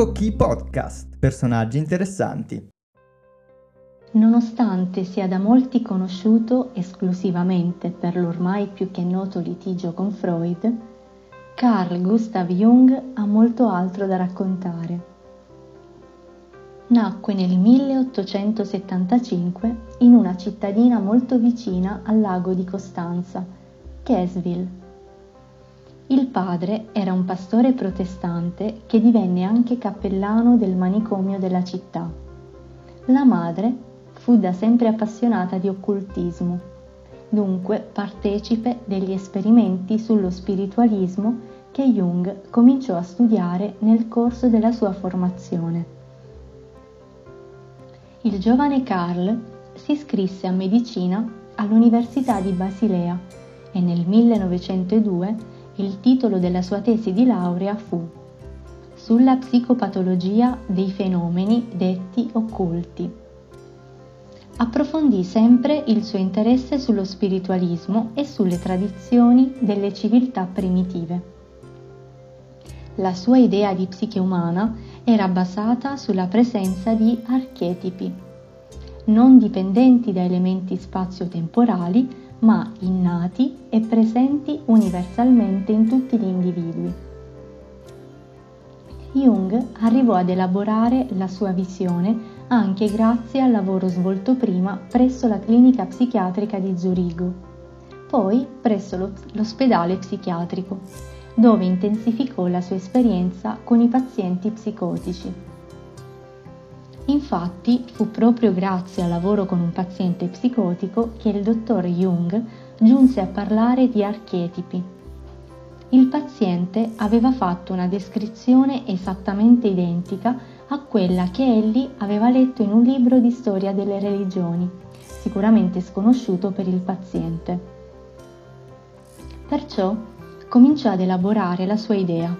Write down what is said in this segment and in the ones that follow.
Dico chi podcast. Personaggi interessanti. Nonostante sia da molti conosciuto esclusivamente per l'ormai più che noto litigio con Freud, Carl Gustav Jung ha molto altro da raccontare. Nacque nel 1875 in una cittadina molto vicina al lago di Costanza, Kesville. Il padre era un pastore protestante che divenne anche cappellano del manicomio della città. La madre fu da sempre appassionata di occultismo, dunque partecipe degli esperimenti sullo spiritualismo che Jung cominciò a studiare nel corso della sua formazione. Il giovane Carl si iscrisse a medicina all'Università di Basilea e nel 1902 il titolo della sua tesi di laurea fu Sulla psicopatologia dei fenomeni detti occulti. Approfondì sempre il suo interesse sullo spiritualismo e sulle tradizioni delle civiltà primitive. La sua idea di psiche umana era basata sulla presenza di archetipi, non dipendenti da elementi spazio-temporali, ma innati e presenti universalmente in tutti gli individui. Jung arrivò ad elaborare la sua visione anche grazie al lavoro svolto prima presso la clinica psichiatrica di Zurigo, poi presso l'ospedale psichiatrico, dove intensificò la sua esperienza con i pazienti psicotici. Infatti fu proprio grazie al lavoro con un paziente psicotico che il dottor Jung giunse a parlare di archetipi. Il paziente aveva fatto una descrizione esattamente identica a quella che egli aveva letto in un libro di storia delle religioni, sicuramente sconosciuto per il paziente. Perciò cominciò ad elaborare la sua idea.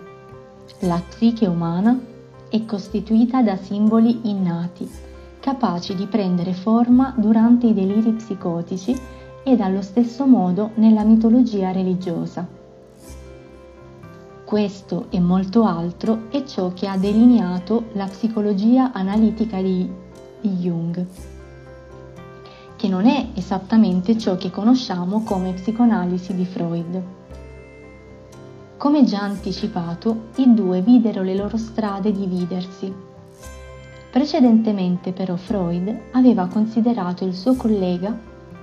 La psiche umana è costituita da simboli innati, capaci di prendere forma durante i deliri psicotici ed allo stesso modo nella mitologia religiosa. Questo e molto altro è ciò che ha delineato la psicologia analitica di, Jung, che non è esattamente ciò che conosciamo come psicoanalisi di Freud. Come già anticipato, i due videro le loro strade dividersi. Precedentemente però Freud aveva considerato il suo collega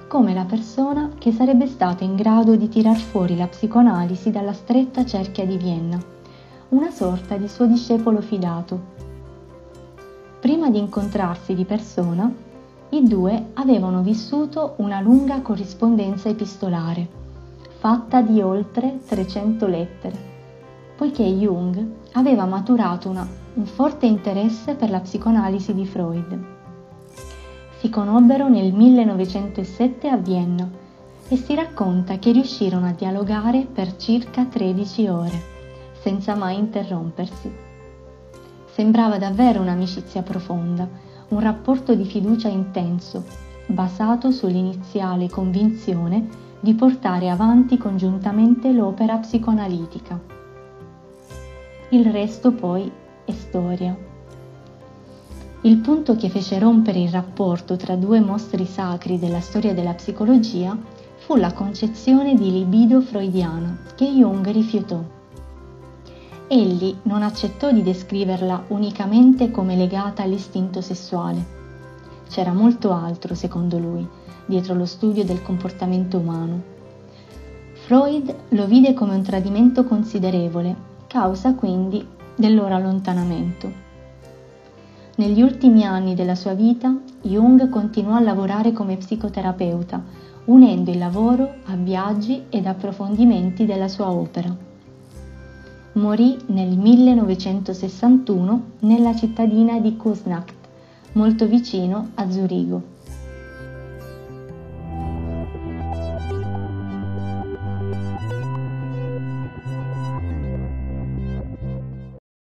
come la persona che sarebbe stata in grado di tirar fuori la psicoanalisi dalla stretta cerchia di Vienna, una sorta di suo discepolo fidato. Prima di incontrarsi di persona, i due avevano vissuto una lunga corrispondenza epistolare fatta di oltre 300 lettere, poiché Jung aveva maturato una, un forte interesse per la psicoanalisi di Freud. Si conobbero nel 1907 a Vienna e si racconta che riuscirono a dialogare per circa 13 ore, senza mai interrompersi. Sembrava davvero un'amicizia profonda, un rapporto di fiducia intenso, basato sull'iniziale convinzione di portare avanti congiuntamente l'opera psicoanalitica. Il resto poi è storia. Il punto che fece rompere il rapporto tra due mostri sacri della storia della psicologia fu la concezione di libido freudiana che Jung rifiutò. Egli non accettò di descriverla unicamente come legata all'istinto sessuale. C'era molto altro, secondo lui, dietro lo studio del comportamento umano. Freud lo vide come un tradimento considerevole, causa quindi del loro allontanamento. Negli ultimi anni della sua vita, Jung continuò a lavorare come psicoterapeuta, unendo il lavoro a viaggi ed approfondimenti della sua opera. Morì nel 1961 nella cittadina di Kusnacht, molto vicino a Zurigo.